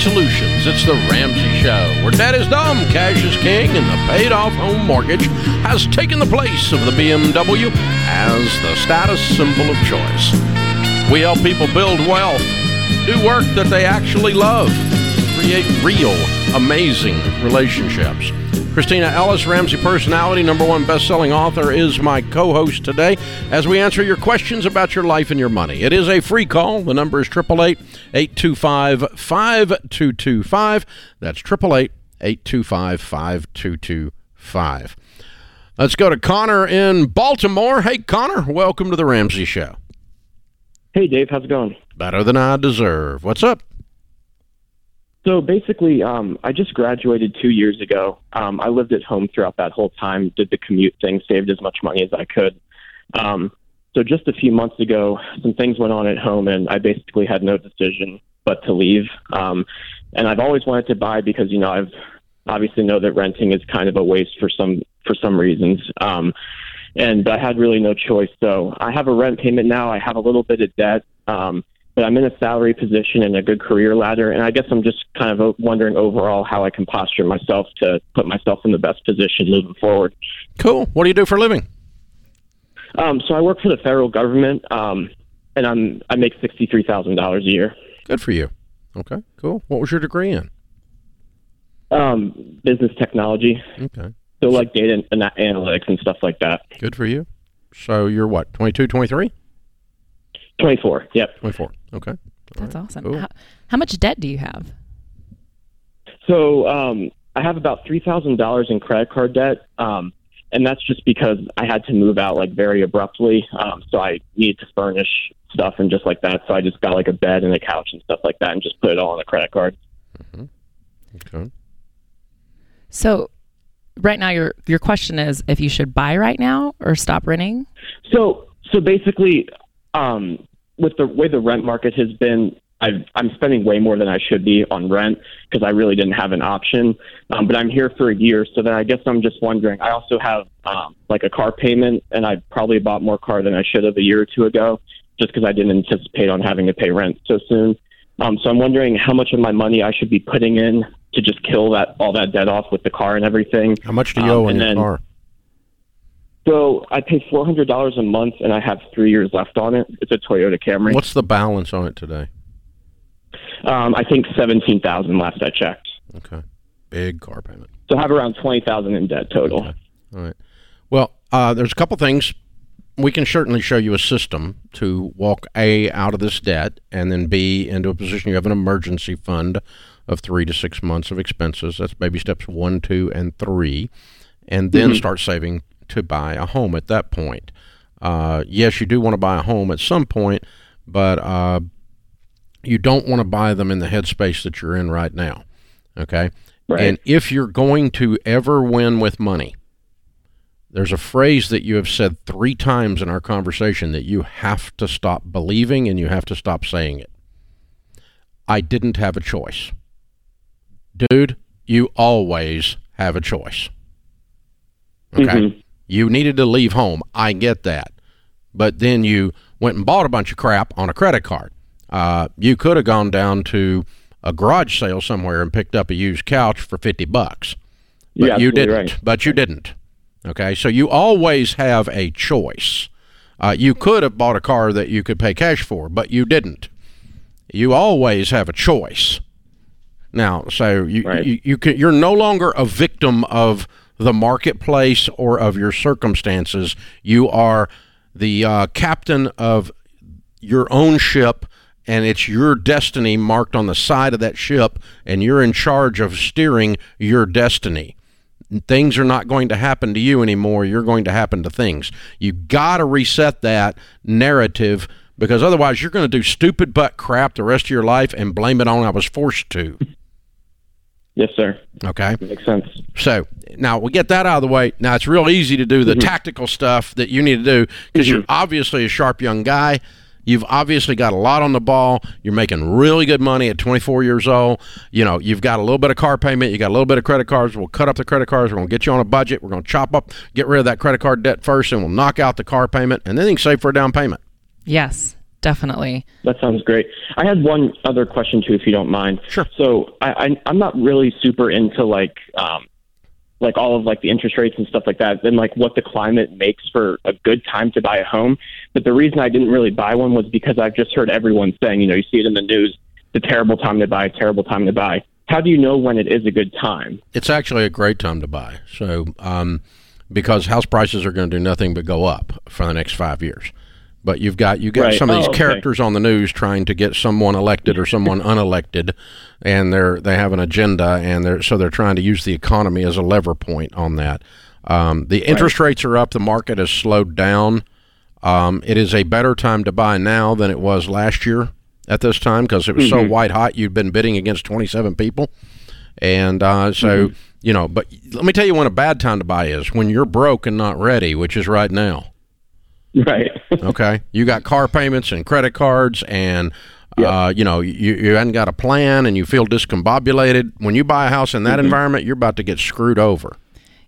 Solutions. It's the Ramsey Show, where debt is dumb, cash is king, and the paid off home mortgage has taken the place of the BMW as the status symbol of choice. We help people build wealth, do work that they actually love, create real, amazing relationships. Kristina Ellis, Ramsey personality, number one best-selling author, is my co-host today as we answer your questions about your life and your money. It is a free call. The number is 888-825-5225. That's 888-825-5225. Let's go to Connor in Baltimore. Hey, Connor, welcome to the Ramsey Show. Hey, Dave, how's it going? Better than I deserve. What's up? So basically, um, I just graduated two years ago. Um, I lived at home throughout that whole time, did the commute thing, saved as much money as I could. Um, so just a few months ago, some things went on at home, and I basically had no decision but to leave. Um, and I've always wanted to buy because you know I've obviously know that renting is kind of a waste for some for some reasons. Um, and I had really no choice. So I have a rent payment now. I have a little bit of debt. Um, but I'm in a salary position and a good career ladder. And I guess I'm just kind of wondering overall how I can posture myself to put myself in the best position moving forward. Cool. What do you do for a living? Um, so I work for the federal government, um, and I'm I make sixty three thousand dollars a year. Good for you. Okay, cool. What was your degree in? Um, business technology. Okay. So like data and analytics and stuff like that. Good for you. So you're what, 22, 23? 24. Yep. 24. Okay. All That's right. awesome. Cool. How, how much debt do you have? So um, I have about three thousand dollars in credit card debt, um, and that's just because I had to move out like very abruptly. Um, so I needed to furnish stuff and just like that. So I just got like a bed and a couch and stuff like that, and just put it all on a credit card. Okay. So, right now, your your question is if you should buy right now or stop renting. So so basically, um, with the way the rent market has been, I've, I'm spending way more than I should be on rent because I really didn't have an option. Um, but I'm here for a year, so then I guess I'm just wondering. I also have um, like a car payment, and I probably bought more car than I should have a year or two ago, just because I didn't anticipate on having to pay rent so soon. Um, so I'm wondering how much of my money I should be putting in to just kill that all that debt off with the car and everything. How much do you Um, owe on your then- car? So I pay four hundred dollars a month, and I have three years left on it. It's a Toyota Camry. What's the balance on it today? Um, I think seventeen thousand last I checked. Okay. Big car payment. So I have around twenty thousand in debt total. Okay. All right. Well, uh, there's a couple things. We can certainly show you a system to walk A out of this debt and then B into a position you have an emergency fund of three to six months of expenses. That's baby steps one, two, and three. And then start saving to buy a home at that point. Uh, yes, you do want to buy a home at some point, but uh, you don't want to buy them in the headspace that you're in right now. Okay? Right. And if you're going to ever win with money, there's a phrase that you have said three times in our conversation that you have to stop believing and you have to stop saying it. I didn't have a choice. Dude, you always have a choice. Okay? Mhm. You needed to leave home. I get that. But then you went and bought a bunch of crap on a credit card. Uh, you could have gone down to a garage sale somewhere and picked up a used couch for 50 bucks. But You're you didn't. right. But you didn't. Okay? So you always have a choice. Uh, you could have bought a car that you could pay cash for, but you didn't. You always have a choice. Now, so you, Right. you, you can, you're no longer a victim of the marketplace or of your circumstances. You are the uh, captain of your own ship, and it's your destiny marked on the side of that ship, and you're in charge of steering your destiny. Things are not going to happen to you anymore. You're going to happen to things. You've got to reset that narrative because otherwise you're going to do stupid butt crap the rest of your life and blame it on I was forced to. Yes, sir. Okay. Makes sense. So now we get that out of the way. Now it's real easy to do the mm-hmm. tactical stuff that you need to do because you're mm-hmm. obviously a sharp young guy. You've obviously got a lot on the ball. You're making really good money at 24 years old. You know, you've got a little bit of car payment. You got a little bit of credit cards. We'll cut up the credit cards. We're going to get you on a budget. We're going to chop up, get rid of that credit card debt first, and we'll knock out the car payment, and then you can save for a down payment. Yes. Definitely. That sounds great. I had one other question too, if you don't mind. Sure. So I, I I'm not really super into like um like all of like the interest rates and stuff like that, and like what the climate makes for a good time to buy a home. But the reason I didn't really buy one was because I've just heard everyone saying, you know, you see it in the news, the terrible time to buy, terrible time to buy. How do you know when it is a good time? It's actually a great time to buy. So, um, because house prices are going to do nothing but go up for the next five years. But you've got you got Right. some of these Oh, okay. characters on the news trying to get someone elected or someone unelected, and they're they have an agenda, and they're so they're trying to use the economy as a lever point on that. Um, the interest rates are up. The market has slowed down. Um, it is a better time to buy now than it was last year at this time because it was so white hot. You'd been bidding against twenty seven people, and uh, so you know. But let me tell you when a bad time to buy is when you're broke and not ready, which is right now. Right. Okay, you got car payments and credit cards, and uh, you know you you haven't got a plan, and you feel discombobulated. When you buy a house in that environment, you're about to get screwed over.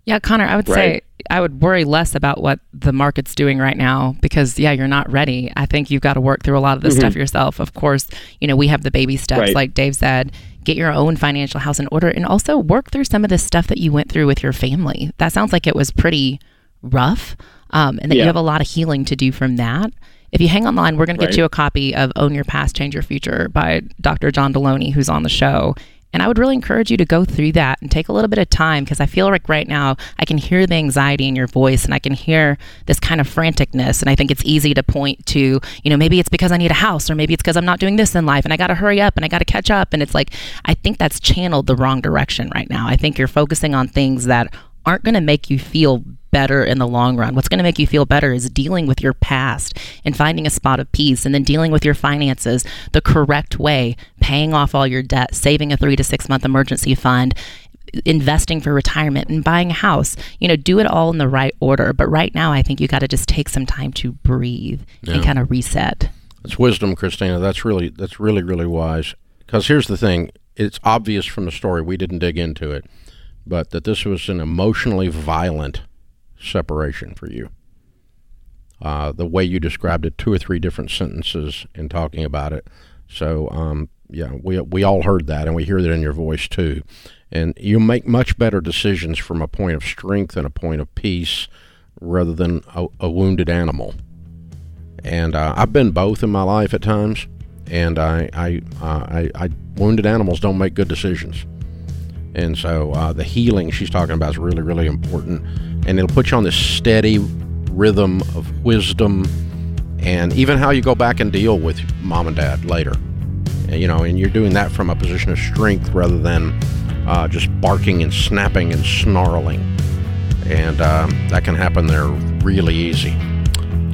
Yeah, Connor, I would say I would worry less about what the market's doing right now because, yeah, you're not ready. I think you've got to work through a lot of this stuff yourself. Of course, you know, we have the baby steps, Right. like Dave said, get your own financial house in order and also work through some of the stuff that you went through with your family. That sounds like it was pretty rough um, and that you have a lot of healing to do from that. If you hang on the line, we're going to get you a copy of Own Your Past, Change Your Future by Dr. John Deloney, who's on the show. And I would really encourage you to go through that and take a little bit of time because I feel like right now I can hear the anxiety in your voice and I can hear this kind of franticness. And I think it's easy to point to, you know, maybe it's because I need a house or maybe it's because I'm not doing this in life and I got to hurry up and I got to catch up. And it's like, I think that's channeled the wrong direction right now. I think you're focusing on things that aren't going to make you feel better in the long run. What's going to make you feel better is dealing with your past and finding a spot of peace and then dealing with your finances the correct way, paying off all your debt, saving a 3 to 6 month emergency fund, investing for retirement and buying a house. You know, do it all in the right order. But right now I think you got to just take some time to breathe and kind of reset. That's wisdom, Kristina. That's really that's really really wise. Because here's the thing: it's obvious from the story. We didn't dig into it, but that this was an emotionally violent separation for you. Uh, the way you described it, two or three different sentences in talking about it. So, um, yeah, we we all heard that, and we hear that in your voice too. And you make much better decisions from a point of strength and a point of peace, rather than a, a wounded animal and uh, I've been both in my life at times. And I, I, uh, I, I, wounded animals don't make good decisions. And so uh, the healing she's talking about is really, really important. And it'll put you on this steady rhythm of wisdom, and even how you go back and deal with mom and dad later. And, You know, and you're doing that from a position of strength rather than uh, just barking and snapping and snarling. And um, that can happen there really easy.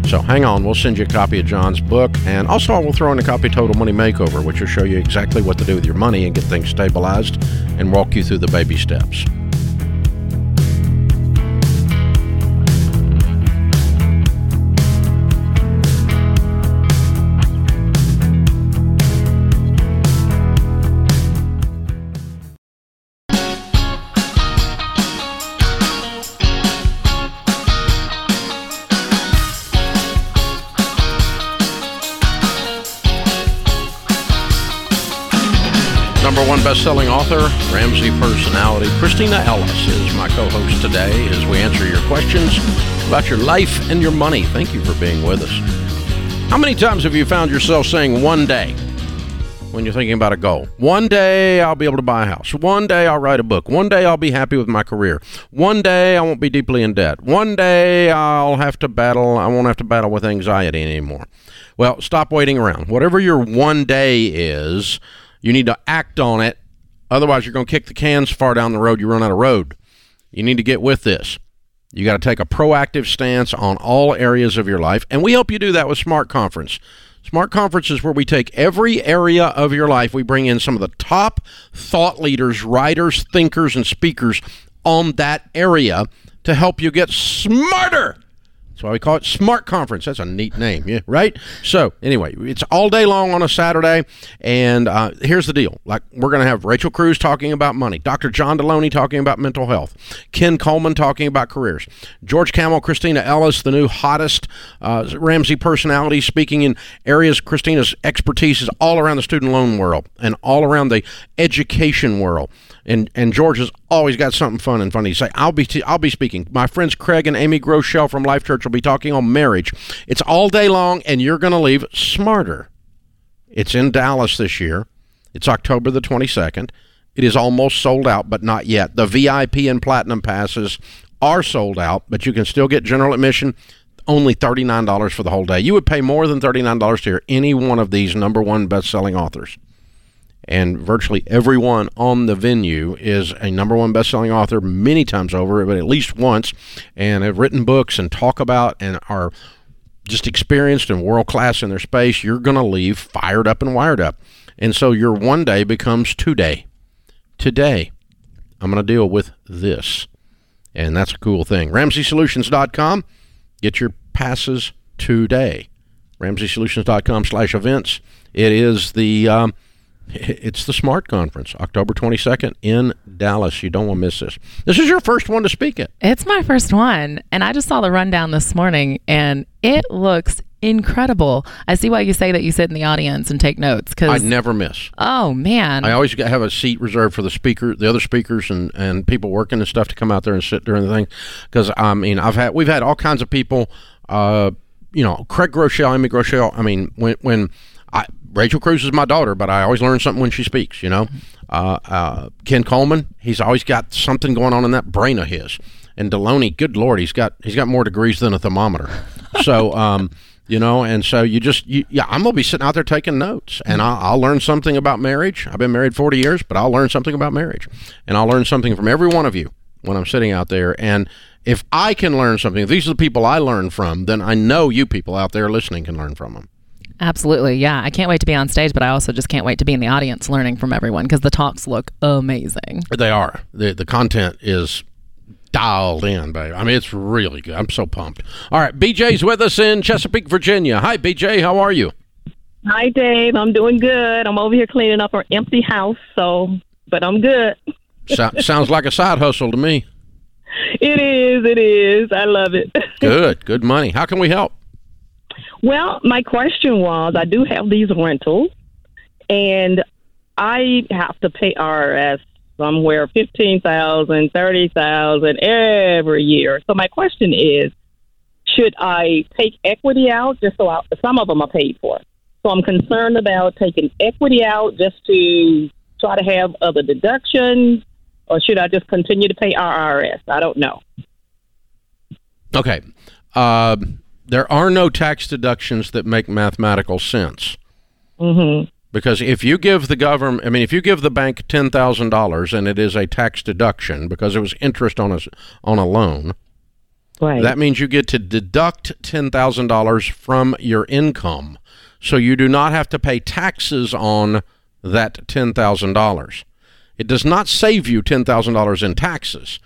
So hang on, we'll send you a copy of John's book, and also I will throw in a copy Total Money Makeover, which will show you exactly what to do with your money and get things stabilized and walk you through the baby steps. Best-selling author, Ramsey personality, Kristina Ellis is my co-host today as we answer your questions about your life and your money. Thank you for being with us. How many times have you found yourself saying one day when you're thinking about a goal? One day I'll be able to buy a house. One day I'll write a book. One day I'll be happy with my career. One day I won't be deeply in debt. One day I'll have to battle, I won't have to battle with anxiety anymore. Well, stop waiting around. Whatever your one day is, you need to act on it. Otherwise, you're going to kick the cans far down the road. You run out of road. You need to get with this. You got to take a proactive stance on all areas of your life, and we help you do that with Smart Conference. Smart Conference is where we take every area of your life. We bring in some of the top thought leaders, writers, thinkers, and speakers on that area to help you get smarter. That's why we call it Smart Conference. That's a neat name, yeah, right? So anyway, it's all day long on a Saturday, and uh, here's the deal: like we're going to have Rachel Cruz talking about money, Dr. John Deloney talking about mental health, Ken Coleman talking about careers, George Kamel, Kristina Ellis, the new hottest uh, Ramsey personality, speaking in areas Kristina's expertise is all around the student loan world and all around the education world and and George has always got something fun and funny to say. I'll be t- I'll be speaking. My friends Craig and Amy Groeschel from Life Church will be talking on marriage. It's all day long, and you're going to leave smarter. It's in Dallas this year. It's October the 22nd. It is almost sold out, but not yet. The VIP and platinum passes are sold out, but you can still get general admission. Only $39 for the whole day. You would pay more than $39 to hear any one of these number one best selling authors and virtually everyone on the venue is a number one best-selling author many times over, but at least once, and have written books and talk about and are just experienced and world class in their space. You're going to leave fired up and wired up, and so your one day becomes two day. Today, I'm going to deal with this, and that's a cool thing. RamseySolutions.com. Get your passes today. RamseySolutions.com/slash events. It is the um, it's the Smart Conference, October 22nd in Dallas. You don't want to miss this. This is your first one to speak at. It's my first one. And I just saw the rundown this morning and it looks incredible. I see why you say that you sit in the audience and take notes because I never miss. oh man, I always have a seat reserved for the speaker, the other speakers, and, and people working and stuff to come out there and sit during the thing. Because I mean, I've had we've had all kinds of people. Uh, you know, Craig Groeschel, Amy Groeschel. I mean, when when Rachel Cruz is my daughter, but I always learn something when she speaks. You know, uh, uh, Ken Coleman, he's always got something going on in that brain of his. And Deloney, good lord, he's got he's got more degrees than a thermometer. so, um, you know, and so you just you, yeah, I'm gonna be sitting out there taking notes, and I'll, I'll learn something about marriage. I've been married 40 years, but I'll learn something about marriage, and I'll learn something from every one of you when I'm sitting out there. And if I can learn something, if these are the people I learn from, then I know you people out there listening can learn from them. Absolutely. Yeah. I can't wait to be on stage, but I also just can't wait to be in the audience learning from everyone because the talks look amazing. They are. The the content is dialed in, babe. I mean, it's really good. I'm so pumped. All right, BJ's with us in Chesapeake, Virginia. Hi, BJ. How are you? Hi, Dave. I'm doing good. I'm over here cleaning up our empty house, so but I'm good. So, sounds like a side hustle to me. It is. It is. I love it. Good. Good money. How can we help? Well, my question was, I do have these rentals, and I have to pay RS somewhere fifteen thousand, thirty thousand every year. So my question is, should I take equity out just so I, some of them are paid for? So I'm concerned about taking equity out just to try to have other deductions, or should I just continue to pay IRS? I don't know. Okay. Uh, there are no tax deductions that make mathematical sense. Mm-hmm. Because if you give the government, I mean, if you give the bank ten thousand dollars and it is a tax deduction because it was interest on a on a loan, Right. that means you get to deduct ten thousand dollars from your income, so you do not have to pay taxes on that ten thousand dollars. It does not save you ten thousand dollars in taxes.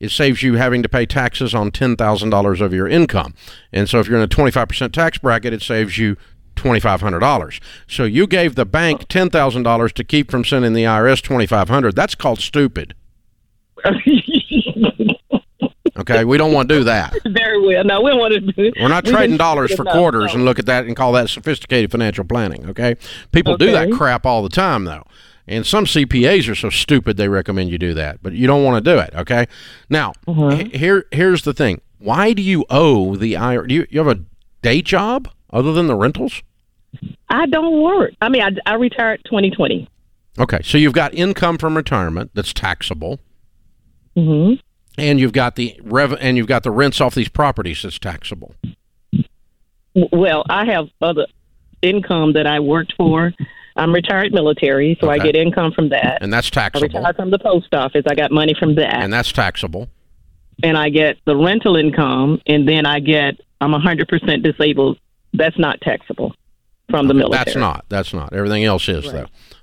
It saves you having to pay taxes on ten thousand dollars of your income, and so if you're in a twenty five percent tax bracket, it saves you twenty five hundred dollars. So you gave the bank ten thousand dollars to keep from sending the IRS twenty five hundred. That's called stupid. Okay, we don't want to do that. Very well. No, we don't want to do. We're not trading dollars for quarters and look at that and call that sophisticated financial planning. Okay, people do that crap all the time though, and some CPAs are so stupid they recommend you do that, but you don't want to do it. Okay, now Uh-huh. he- here here's the thing: why do you owe the IRS? Do you, you have a day job other than the rentals? I don't work. I mean, I, I retired 2020. Okay, so you've got income from retirement that's taxable, Mm-hmm. and you've got the rev and you've got the rents off these properties that's taxable. Well, I have other income that I worked for. I'm retired military, so I get income from that. And that's taxable. I retired from the post office. I got money from that, And that's taxable. and I get the rental income, and then I get I'm 100% disabled. That's not taxable from the military. That's not. That's not. Everything else is Right.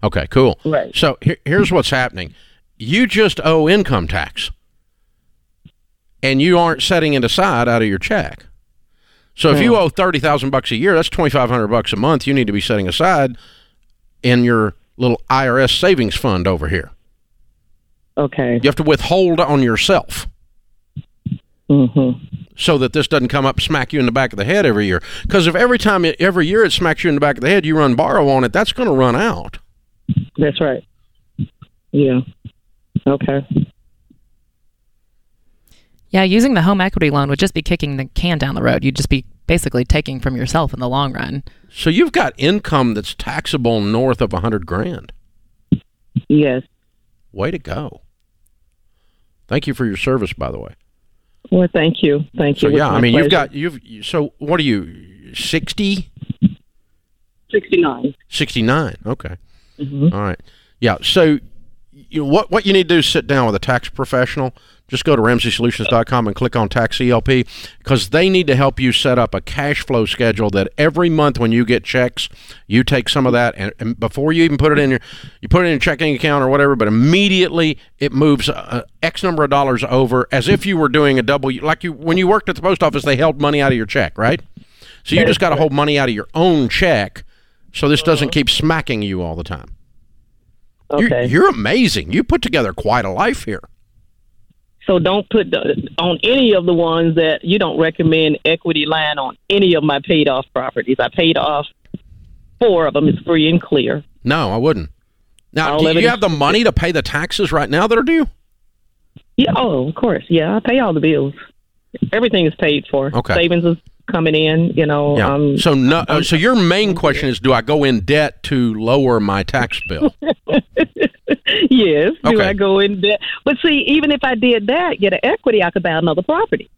though. Okay, cool. Right. So here, here's what's happening. You just owe income tax. and you aren't setting it aside out of your check. So if you hmm. owe thirty thousand bucks a year, that's twenty five hundred bucks a month. You need to be setting aside in your little IRS savings fund over here. Okay. You have to withhold on yourself Mm-hmm. so that this doesn't come up smack you in the back of the head every year. Because if every time it, every year it smacks you in the back of the head, you run borrow on it, that's going to run out. That's right. Yeah. Okay. Yeah, using the home equity loan would just be kicking the can down the road. You'd just be basically taking from yourself in the long run. So you've got income that's taxable north of a hundred grand. Yes. Way to go! Thank you for your service, by the way. Well, thank you. Thank you. It was yeah, I my mean you've got you've so what are you 60? 69. 69. Okay. Mhm. All right. Yeah. So, you know, what what you need to do is sit down with a tax professional. Just go to RamseySolutions.com and click on Tax ELP because they need to help you set up a cash flow schedule that every month when you get checks, you take some of that and, and before you even put it in your, you put it in your checking account or whatever, but immediately it moves uh, X number of dollars over as if you were doing a double. Like you when you worked at the post office, they held money out of your check, right? So you just got to hold money out of your own check, so this doesn't keep smacking you all the time. Okay. You're, amazing. You put together quite a life here. So don't put the, on any of the ones that you don't recommend equity line on any of my paid off properties. I paid off four of them. It's free and clear. No, I wouldn't. Now, All do you evidence- have the money to pay the taxes right now that are due? Yeah. Oh, of course. Yeah. I pay all the bills. Everything is paid for. Okay. Savings is coming in. You know. Yeah. Um, so no. uh, so your main question is, do I go in debt to lower my tax bill? yes. Okay. Do I go in debt? But see, even if I did that, get an equity, I could buy another property.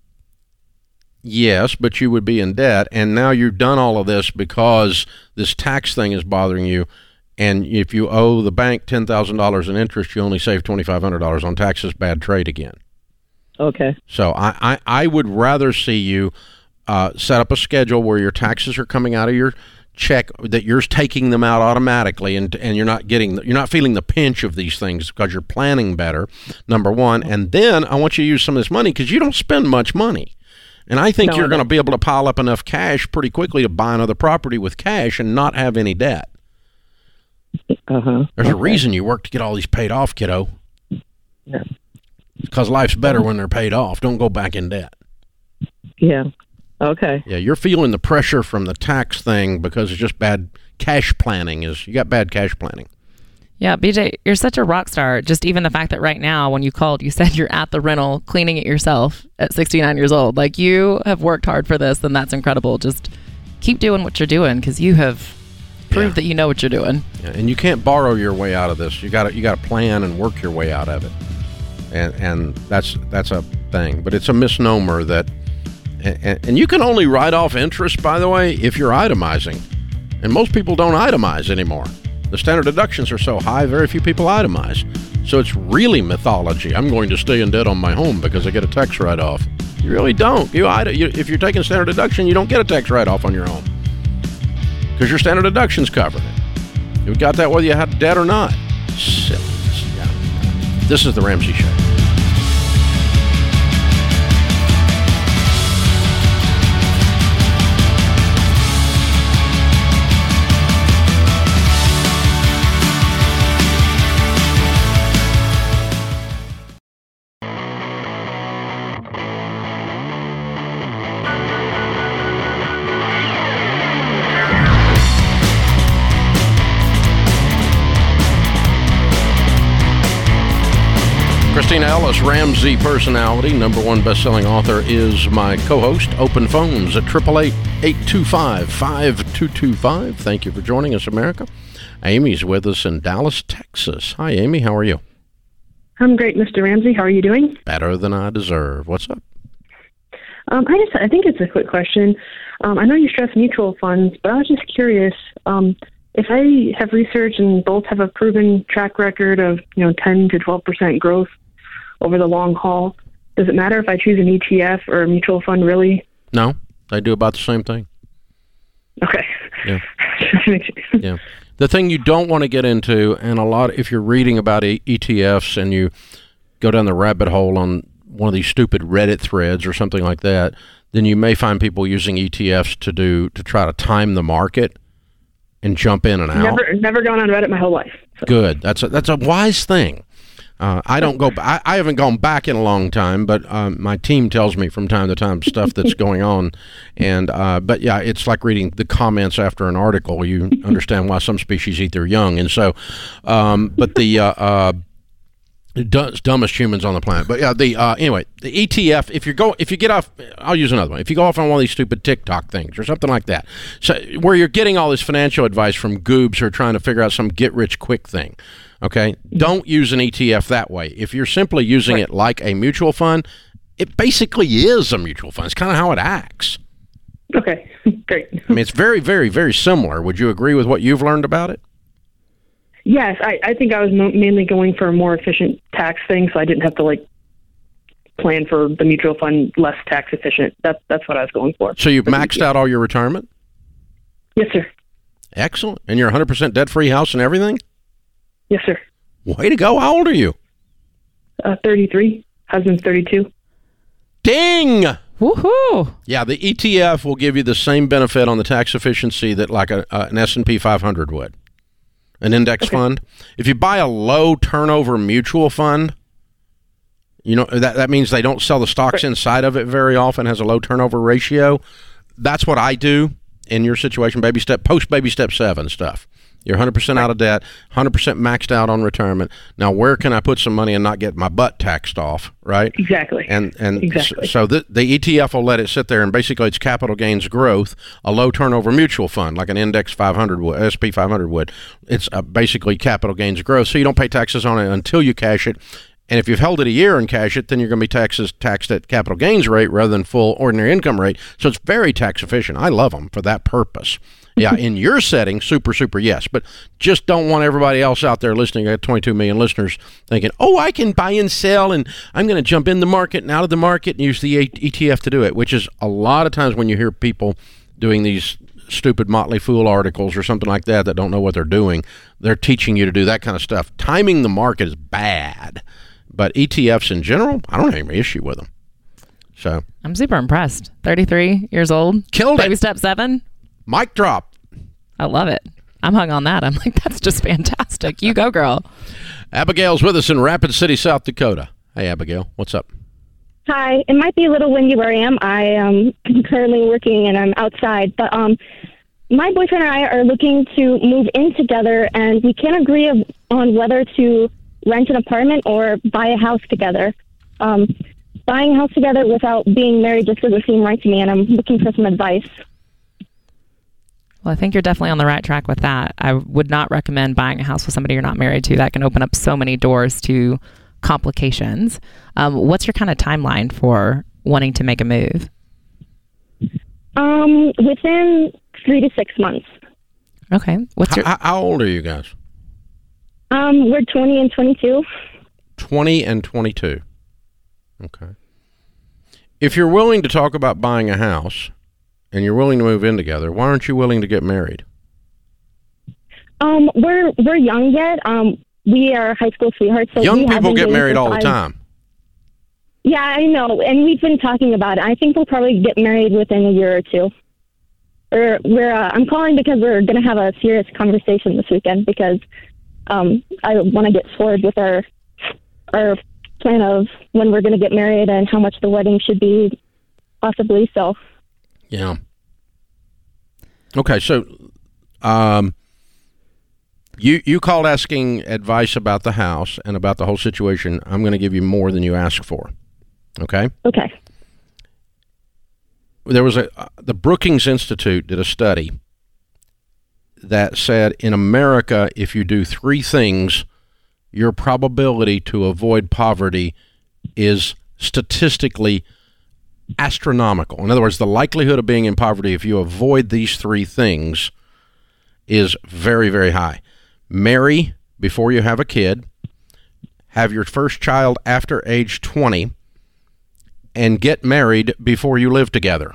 yes, but you would be in debt, and now you've done all of this because this tax thing is bothering you. And if you owe the bank ten thousand dollars in interest, you only save twenty five hundred dollars on taxes. Bad trade again. Okay. So I, I, I would rather see you uh, set up a schedule where your taxes are coming out of your check that you're taking them out automatically and and you're not getting you're not feeling the pinch of these things because you're planning better number one. And then I want you to use some of this money because you don't spend much money. And I think No, you're going to be able to pile up enough cash pretty quickly to buy another property with cash and not have any debt. Uh huh. there's a reason you work to get all these paid off kiddo. Yeah. because life's better when they're paid off. Don't go back in debt. Yeah. Okay. Yeah, you're feeling the pressure from the tax thing because it's just bad cash planning. Is you got bad cash planning? Yeah, BJ, you're such a rock star. Just even the fact that right now, when you called, you said you're at the rental cleaning it yourself at 69 years old. Like you have worked hard for this, and that's incredible. Just keep doing what you're doing because you have proved Yeah. that you know what you're doing. Yeah, and you can't borrow your way out of this. You got to you got to plan and work your way out of it, and and that's that's a thing. But it's a misnomer that, and, and you can only write off interest, by the way, if you're itemizing, and most people don't itemize anymore. The standard deductions are so high, very few people itemize. So it's really mythology. I'm going to stay in debt on my home because I get a tax write off. You really don't. You, if you're taking standard deduction, you don't get a tax write off on your home because your standard deductions covered it. You got that whether you had debt or not. Silly. This is the Ramsey Show. Ellis, Ramsey personality, number one best-selling author, is my co-host. Open phones at 888-825-5225. Thank you for joining us, America. Amy's with us in Dallas, Texas. Hi, Amy. How are you? I'm great, Mr. Ramsey. How are you doing? Better than I deserve. What's up? Um, I just, I think it's a quick question. Um, I know you stress mutual funds, but I was just curious. Um, if I have research and both have a proven track record of, you know, 10 to 12 percent growth over the long haul, does it matter if I choose an ETF or a mutual fund? Really? No, they do about the same thing. Okay. Yeah. Yeah. The thing you don't want to get into, and a lot, if you're reading about E- ETFs and you go down the rabbit hole on one of these stupid Reddit threads or something like that, then you may find people using ETFs to do to try to time the market and jump in and out. Never, never gone on Reddit my whole life. So. Good. That's a, that's a wise thing. Uh, I don't go. I, I haven't gone back in a long time, but um, my team tells me from time to time stuff that's going on, and uh, but yeah, it's like reading the comments after an article. You understand why some species eat their young, and so, um, but the uh, uh, dumbest humans on the planet. But yeah, the uh, anyway, the ETF. If you go, if you get off, I'll use another one. If you go off on one of these stupid TikTok things or something like that, so where you're getting all this financial advice from goobs who are trying to figure out some get rich quick thing. Okay, mm-hmm. don't use an ETF that way. If you're simply using right. it like a mutual fund, it basically is a mutual fund. It's kind of how it acts. Okay, great. I mean, it's very, very, very similar. Would you agree with what you've learned about it? Yes, I, I think I was mo- mainly going for a more efficient tax thing, so I didn't have to like plan for the mutual fund less tax efficient. That's that's what I was going for. So you've but maxed out all your retirement? Yes, sir. Excellent. And you're 100% debt free house and everything? Yes, sir. Way to go. How old are you? Uh, 33. Husband's 32. Ding! Woohoo! Yeah, the ETF will give you the same benefit on the tax efficiency that like a, uh, an S&P 500 would. An index okay. fund. If you buy a low turnover mutual fund, you know that that means they don't sell the stocks right. inside of it very often has a low turnover ratio. That's what I do in your situation baby step post baby step 7 stuff. You're 100% out of debt, 100% maxed out on retirement. Now, where can I put some money and not get my butt taxed off, right? Exactly. And and exactly. so the, the ETF will let it sit there, and basically it's capital gains growth, a low turnover mutual fund like an index 500 would, SP 500 would. It's uh, basically capital gains growth, so you don't pay taxes on it until you cash it. And if you've held it a year and cash it, then you're going to be taxes taxed at capital gains rate rather than full ordinary income rate. So it's very tax efficient. I love them for that purpose yeah, in your setting, super, super yes. But just don't want everybody else out there listening. I got 22 million listeners thinking, oh, I can buy and sell, and I'm going to jump in the market and out of the market and use the ETF to do it, which is a lot of times when you hear people doing these stupid Motley Fool articles or something like that that don't know what they're doing, they're teaching you to do that kind of stuff. Timing the market is bad, but ETFs in general, I don't have any issue with them. So I'm super impressed. 33 years old. Killed Baby it. step seven. Mic drop. I love it. I'm hung on that. I'm like, that's just fantastic. You go, girl. Abigail's with us in Rapid City, South Dakota. Hey, Abigail, what's up? Hi. It might be a little windy where I am. I am currently working and I'm outside, but um, my boyfriend and I are looking to move in together, and we can't agree on whether to rent an apartment or buy a house together. Um, buying a house together without being married just doesn't seem right to me, and I'm looking for some advice. Well, I think you're definitely on the right track with that. I would not recommend buying a house with somebody you're not married to. That can open up so many doors to complications. Um, what's your kind of timeline for wanting to make a move? Um, within three to six months. Okay. What's your? How, how old are you guys? Um, we're twenty and twenty-two. Twenty and twenty-two. Okay. If you're willing to talk about buying a house, and you're willing to move in together, why aren't you willing to get married? Um, we're we're young yet. Um, we are high school sweethearts. So young people get married all the time. Yeah, I know, and we've been talking about it. I think we'll probably get married within a year or two. Or we're uh, I'm calling because we're going to have a serious conversation this weekend because um, I want to get forward with our our plan of when we're going to get married and how much the wedding should be, possibly. So yeah. Okay, so um, you you called asking advice about the house and about the whole situation. I'm going to give you more than you asked for. Okay. Okay. There was a uh, the Brookings Institute did a study that said in America, if you do three things, your probability to avoid poverty is statistically astronomical. In other words, the likelihood of being in poverty if you avoid these three things is very, very high. Marry before you have a kid, have your first child after age 20, and get married before you live together.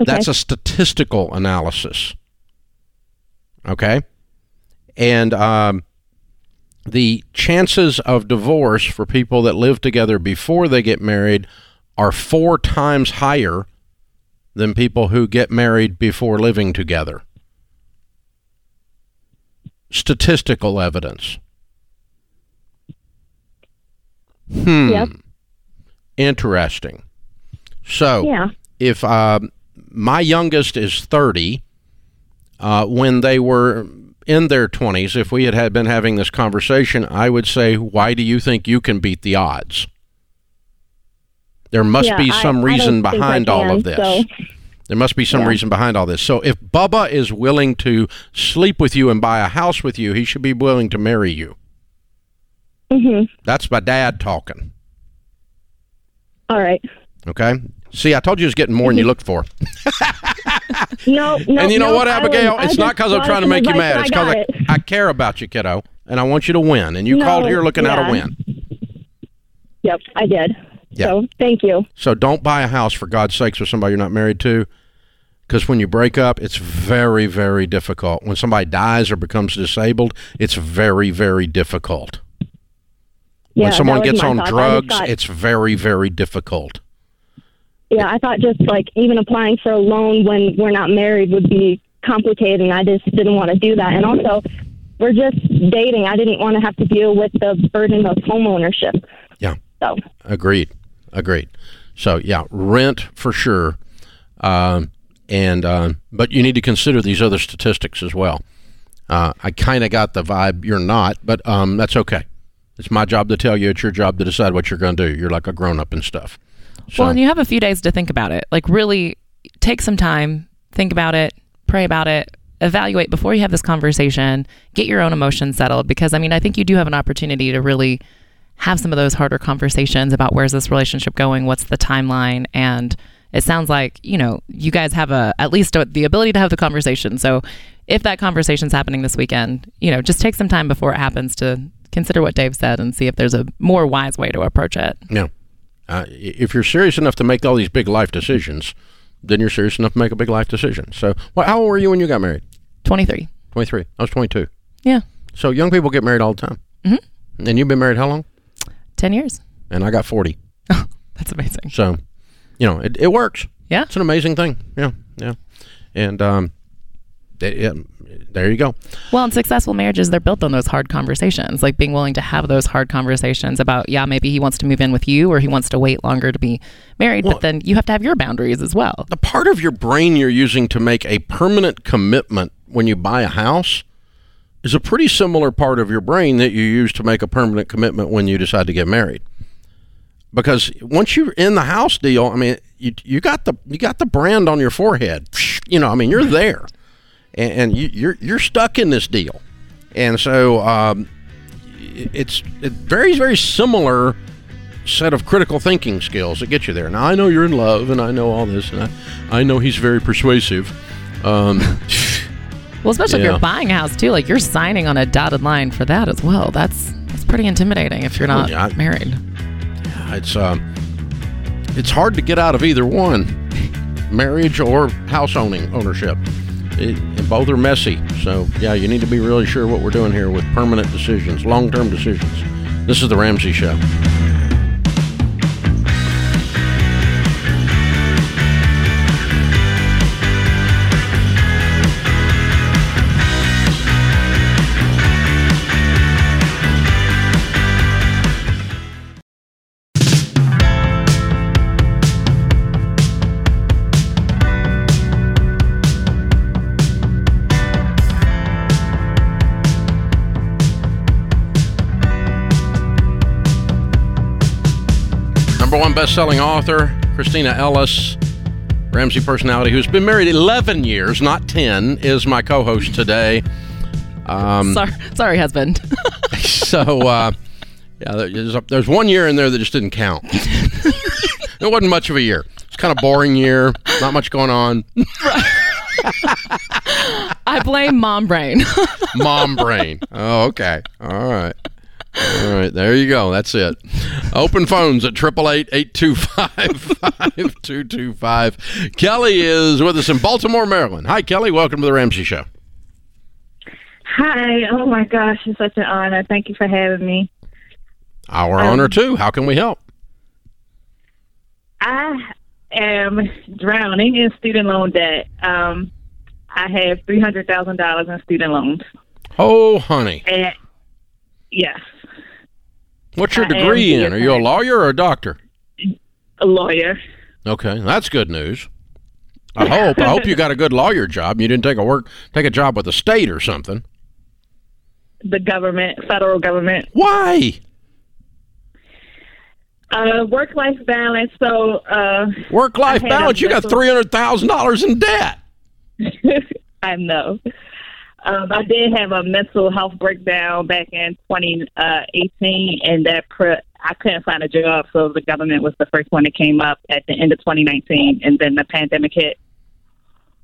Okay. That's a statistical analysis. Okay? And um, the chances of divorce for people that live together before they get married are four times higher than people who get married before living together. Statistical evidence. Hmm. Yep. Interesting. So, Yeah. if uh, my youngest is 30, uh, when they were in their 20s, if we had, had been having this conversation, I would say, Why do you think you can beat the odds? There must Yeah, be some I reason I behind all can, of this. so- There must be some Yeah. reason behind all this. So if Bubba is willing to sleep with you and buy a house with you, he should be willing to marry you. Mhm. That's my dad talking. All right. Okay. See, I told you it was getting more than you looked for. No, no. and you know no, what, Abigail? it's not because I'm trying to make you mad. It's because I. I care about you, kiddo, and I want you to win. And you No, called here looking out yeah. to win. Yep, I did. Yeah. So thank you. So don't buy a house for God's sakes with somebody you're not married to. Because when you break up, it's very, very difficult. When somebody dies or becomes disabled, it's very, very difficult. Yeah, when someone gets on just drugs, thought- it's very, very difficult. Yeah, I thought just like even applying for a loan when we're not married would be complicated, and I just didn't want to do that. And also, we're just dating. I didn't want to have to deal with the burden of home ownership. Yeah. So, Agreed. Agreed. So yeah, rent for sure. Um, and uh, but you need to consider these other statistics as well. Uh, I kind of got the vibe you're not, but um, that's okay. It's my job to tell you. It's your job to decide what you're going to do. You're like a grown up and stuff. So, Well, and you have a few days to think about it. Like, really take some time, think about it, pray about it, evaluate before you have this conversation, get your own emotions settled. Because, I mean, I think you do have an opportunity to really have some of those harder conversations about where's this relationship going, what's the timeline, and it sounds like you know you guys have a at least a, the ability to have the conversation. So, if that conversation's happening this weekend, you know, just take some time before it happens to consider what Dave said and see if there's a more wise way to approach it. yeah. Uh, if you're serious enough to make all these big life decisions, then you're serious enough to make a big life decision. So, well, how old were you when you got married? Twenty three. 23. I was 22. Yeah. So young people get married all the time. Mm-hmm. And you've been married how long? 10 years. And I got 40. That's amazing. So, you know, it, it works. Yeah. It's an amazing thing. Yeah, yeah. And um, it, it- there you go. Well, in successful marriages, they're built on those hard conversations, like being willing to have those hard conversations about, yeah, maybe he wants to move in with you or he wants to wait longer to be married, Well- but then you have to have your boundaries as well. The part of your brain you're using to make a permanent commitment when you buy a house is a pretty similar part of your brain that you use to make a permanent commitment when you decide to get married. Because once you're in the house deal, I mean, you you got the you got the brand on your forehead. You know, I mean, you're there, and, and you, you're you're stuck in this deal, and so um, it's it very very similar set of critical thinking skills that get you there. Now I know you're in love, and I know all this, and I, I know he's very persuasive. Um, Well, especially if you're buying a house too, like you're signing on a dotted line for that as well. That's that's pretty intimidating if you're not yeah, I- married. it's um, it's hard to get out of either one, marriage or house owning ownership. It, and both are messy. So yeah, you need to be really sure what we're doing here with permanent decisions, long term decisions. This is the Ramsey Show. Number best-selling author Kristina Ellis, Ramsey personality, who's been married 11 years, not 10, is my co-host today. Um, sorry, sorry, husband. so uh, yeah, there's, there's one year in there that just didn't count. it wasn't much of a year. It's kind of boring year. Not much going on. I blame mom brain. Mom brain. Oh, okay. All right. All right. There you go. That's it. Open phones at 888-825-5225. Kelly is with us in Baltimore, Maryland. Hi, Kelly. Welcome to the Ramsey Show. Hi. Oh my gosh, it's such an honor. Thank you for having me. Our Um, honor too. How can we help? I am drowning in student loan debt. Um, I have three hundred thousand dollars in student loans, Oh, honey. and yes, What's your I degree in? Are you a lawyer or a doctor? a lawyer. Okay, that's good news. I hope. I hope you got a good lawyer job. You didn't take a work take a job with the state or something. The government, federal government, Why? uh, work life balance. So, uh, Work life balance. You got three hundred thousand dollars in debt. I know. Um, I did have a mental health breakdown back in 2018, and that pre- I couldn't find a job, so the government was the first one that came up at the end of 2019, and then the pandemic hit.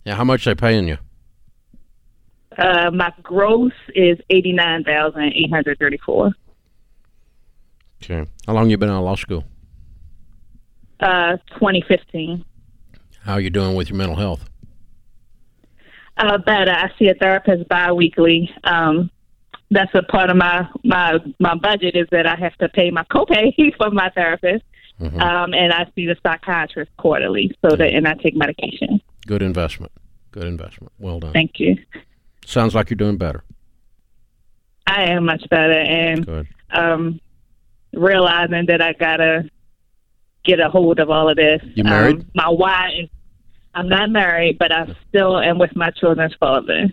Yeah, how much they paying you? Uh, my gross is 89,834. Okay. How long you been out of law school? Uh, 2015. How are you doing with your mental health? Uh, better. I see a therapist biweekly. Um, that's a part of my my my budget is that I have to pay my copay for my therapist, Mhm. um, and I see the psychiatrist quarterly. So that and I take medication. Good investment. Good investment. Well done. Thank you. Sounds like you're doing better. I am much better, and um, realizing that I gotta get a hold of all of this. You married? Um, my why is I'm not married, but I still am with my children's father.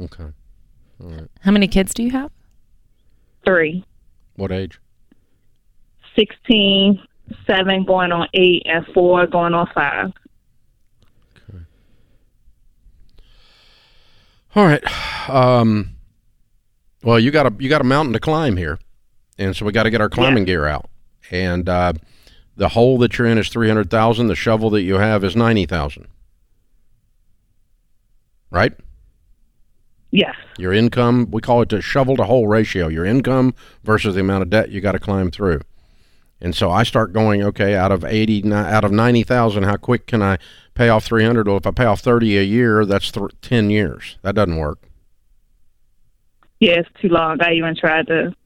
Okay. How many kids do you have? Three. What age? 16, 7 going on 8, and 4 going on 5. Okay. All right. Um, well, you got a you got a mountain to climb here, and so we got to get our climbing gear out. And uh, the hole that you're in is three hundred thousand. The shovel that you have is ninety thousand. Right. Yes. Your income, we call it the shovel to hole ratio. Your income versus the amount of debt you got to climb through. And so I start going, okay, out of 80 out of 90,000, how quick can I pay off 300? Well, if I pay off 30 a year, that's th- 10 years. That doesn't work. Yeah, it's too long. I even tried to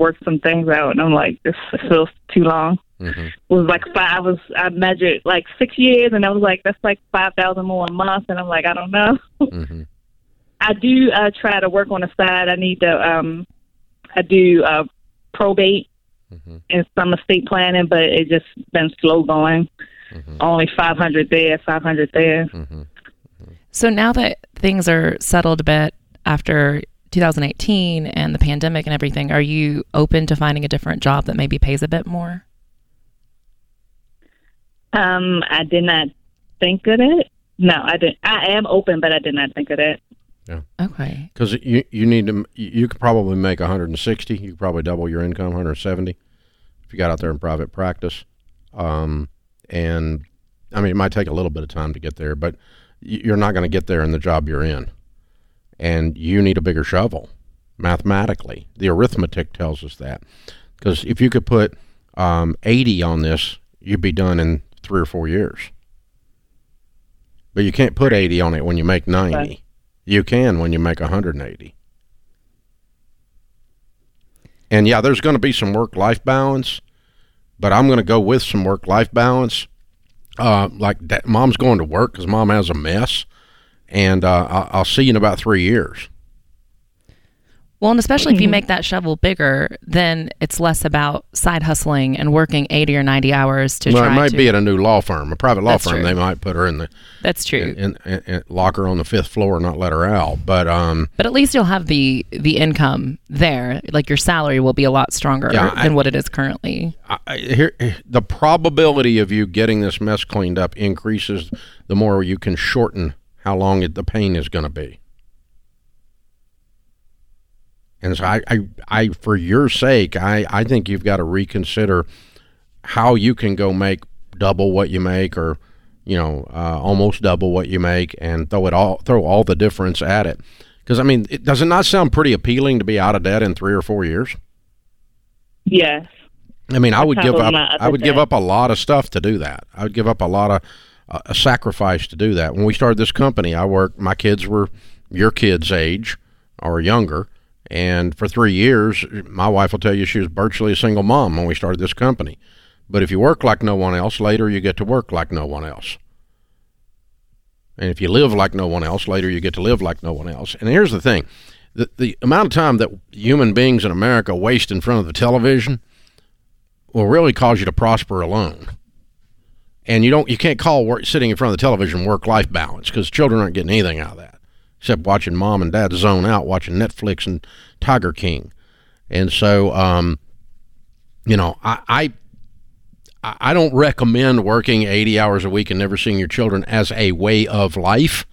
work some things out, and I'm like, this feels too long. Mhm. It was like five. I was I measured like six years, and I was like, that's like five thousand more a month, and I'm like, I don't know. Mhm. I do uh, try to work on the side. I need to. Um, I do uh, probate Mhm. and some estate planning, but it just been slow going. Mhm. Only five hundred there, five hundred there. Mhm. So now that things are settled a bit after 2018 and the pandemic and everything, are you open to finding a different job that maybe pays a bit more? Um, I did not think of it. No, I didn't. I am open, but I did not think of it. Okay. Because you you need to you- you could probably make 160. You could probably double your income, 170, if you got out there in private practice. Um, and I mean, it might take a little bit of time to get there, but you're not going to get there in the job you're in. And you need a bigger shovel, mathematically. The arithmetic tells us that. Because if you could put um, 80 on this, you'd be done in three or four years. But you can't put 80 on it when you make 90. Right. You can when you make 180. And yeah, there's going to be some work life balance, but I'm going to go with some work life balance. Uh, like that, mom's going to work because mom has a mess, and uh, I'll, I'll see you in about three years. Well, and especially if you make that shovel bigger, then it's less about side hustling and working 80 or 90 hours to well, try it might to. be at a new law firm, a private law firm. true. They might put her in the That's true. in, in, in, lock her on the fifth floor and not let her out. But um, but at least you'll have the the income there. Like your salary will be a lot stronger Yeah, I- than what it is currently. I, I- here the probability of you getting this mess cleaned up increases the more you can shorten how long it, the pain is going to be. And so I, I, I, for your sake, I, I think you've got to reconsider how you can go make double what you make, or you know, uh, almost double what you make, and throw it all, throw all the difference at it. Because I mean, it, does it not sound pretty appealing to be out of debt in three or four years? Yes. I mean, I would give up. I would give up a lot of stuff to do that. I would give up a lot of uh, a sacrifice to do that. When we started this company, I worked. My kids were your kids' age. or younger. And for three years, my wife will tell you she was virtually a single mom when we started this company. But if you work like no one else, later you get to work like no one else. And if you live like no one else, later you get to live like no one else. And here's the thing the, the amount of time that human beings in America waste in front of the television will really cause you to prosper alone. And you don't, you can't call work, sitting in front of the television work-life balance because children aren't getting anything out of that except watching mom and dad zone out watching Netflix and Tiger King. And so, um, you know, I, I I don't recommend working 80 hours a week and never seeing your children as a way of life,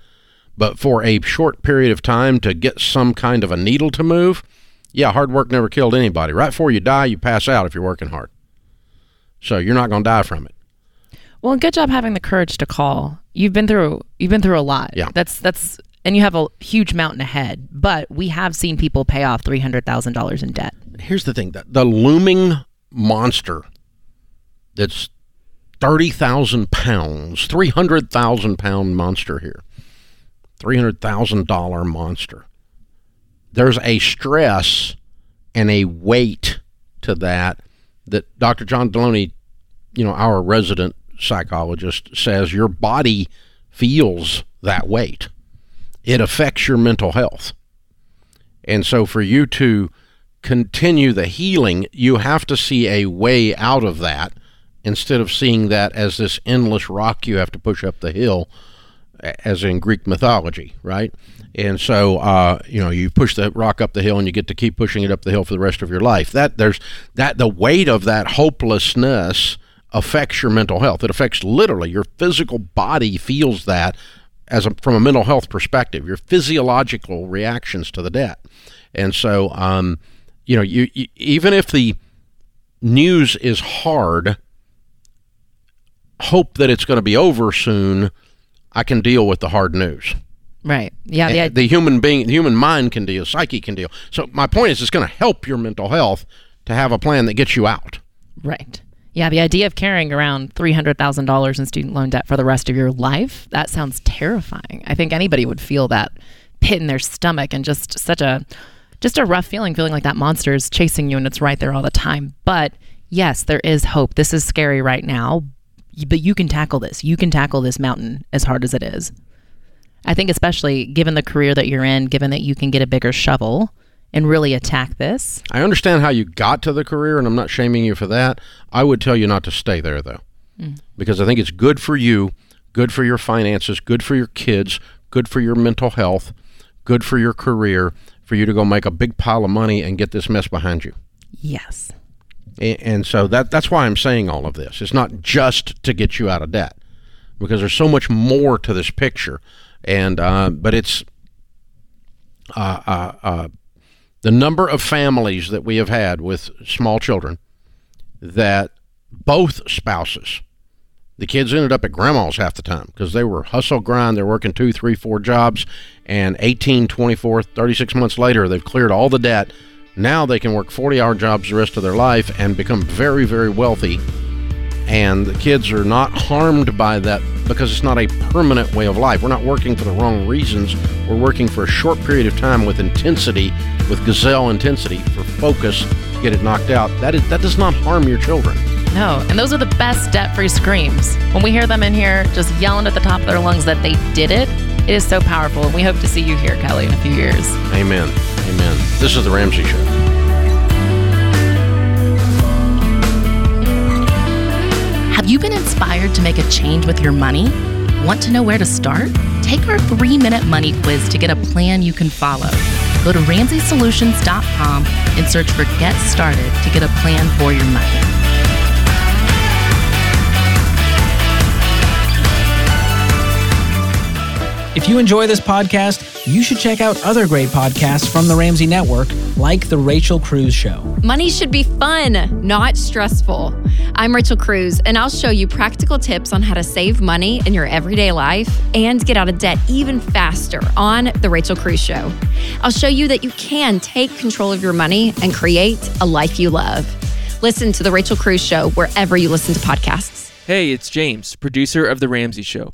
but for a short period of time to get some kind of a needle to move, yeah, hard work never killed anybody. Right before you die, you pass out if you're working hard. So you're not going to die from it. Well, good job having the courage to call. You've been through you've been through a lot. Yeah. That's that's and you have a huge mountain ahead. But we have seen people pay off three hundred thousand dollars in debt. Here's the thing: the, the looming monster that's thirty thousand pounds, three hundred thousand pound monster here, three hundred thousand dollar monster. There's a stress and a weight to that that Dr. John Delony, you know, our resident psychologist, says your body feels that weight. It affects your mental health. And so for you to continue the healing, you have to see a way out of that instead of seeing that as this endless rock you have to push up the hill, as in Greek mythology, right? And so, uh, you know, you push the rock up the hill, and you get to keep pushing it up the hill for the rest of your life. That there's that the weight of that hopelessness affects your mental health. It affects literally your physical body feels that as a, from a mental health perspective, your physiological reactions to the debt. And so, um, you know, you, you even if the news is hard, hope that it's going to be over soon. I can deal with the hard news. Right. Yeah. Yeah. the human being, the human mind can deal, psyche can deal. So my point is, it's going to help your mental health to have a plan that gets you out. Right. Yeah, the idea of carrying around $300,000 in student loan debt for the rest of your life, that sounds terrifying. I think anybody would feel that pit in their stomach and just such a just a rough feeling feeling like that monster is chasing you and it's right there all the time. But yes, there is hope. This is scary right now, but you can tackle this. You can tackle this mountain as hard as it is. I think especially given the career that you're in, given that you can get a bigger shovel and really attack this. I understand how you got to the career, and I'm not shaming you for that. I would tell you not to stay there, though, because I think it's good for you, good for your finances, good for your kids, good for your mental health, good for your career, for you to go make a big pile of money and get this mess behind you. Yes. A- And so that that's why I'm saying all of this. It's not just to get you out of debt, because there's so much more to this picture. And uh, but it's uh, uh, uh, the number of families that we have had with small children that both spouses, the kids ended up at grandma's half the time because they were hustle grind. They're working two, three, four jobs, and 18, 24, 36 months later, they've cleared all the debt. Now they can work 40 hour jobs the rest of their life and become very, very wealthy. And the kids are not harmed by that because it's not a permanent way of life. We're not working for the wrong reasons. We're working for a short period of time with intensity, with gazelle intensity, for focus, get it knocked out. That is that does not harm your children. No, and those are the best debt free screams. When we hear them in here just yelling at the top of their lungs that they did it, it is so powerful. And we hope to see you here, Kelly, in a few years. Amen. Amen. This is the Ramsey Show. Have you been inspired to make a change with your money? Want to know where to start? Take our three minute money quiz to get a plan you can follow. Go to RamseySolutions.com and search for Get Started to get a plan for your money. If you enjoy this podcast, you should check out other great podcasts from the Ramsey Network, like The Rachel Cruz Show. Money should be fun, not stressful. I'm Rachel Cruz, and I'll show you practical tips on how to save money in your everyday life and get out of debt even faster on The Rachel Cruz Show. I'll show you that you can take control of your money and create a life you love. Listen to The Rachel Cruz Show wherever you listen to podcasts. Hey, it's James, producer of The Ramsey Show.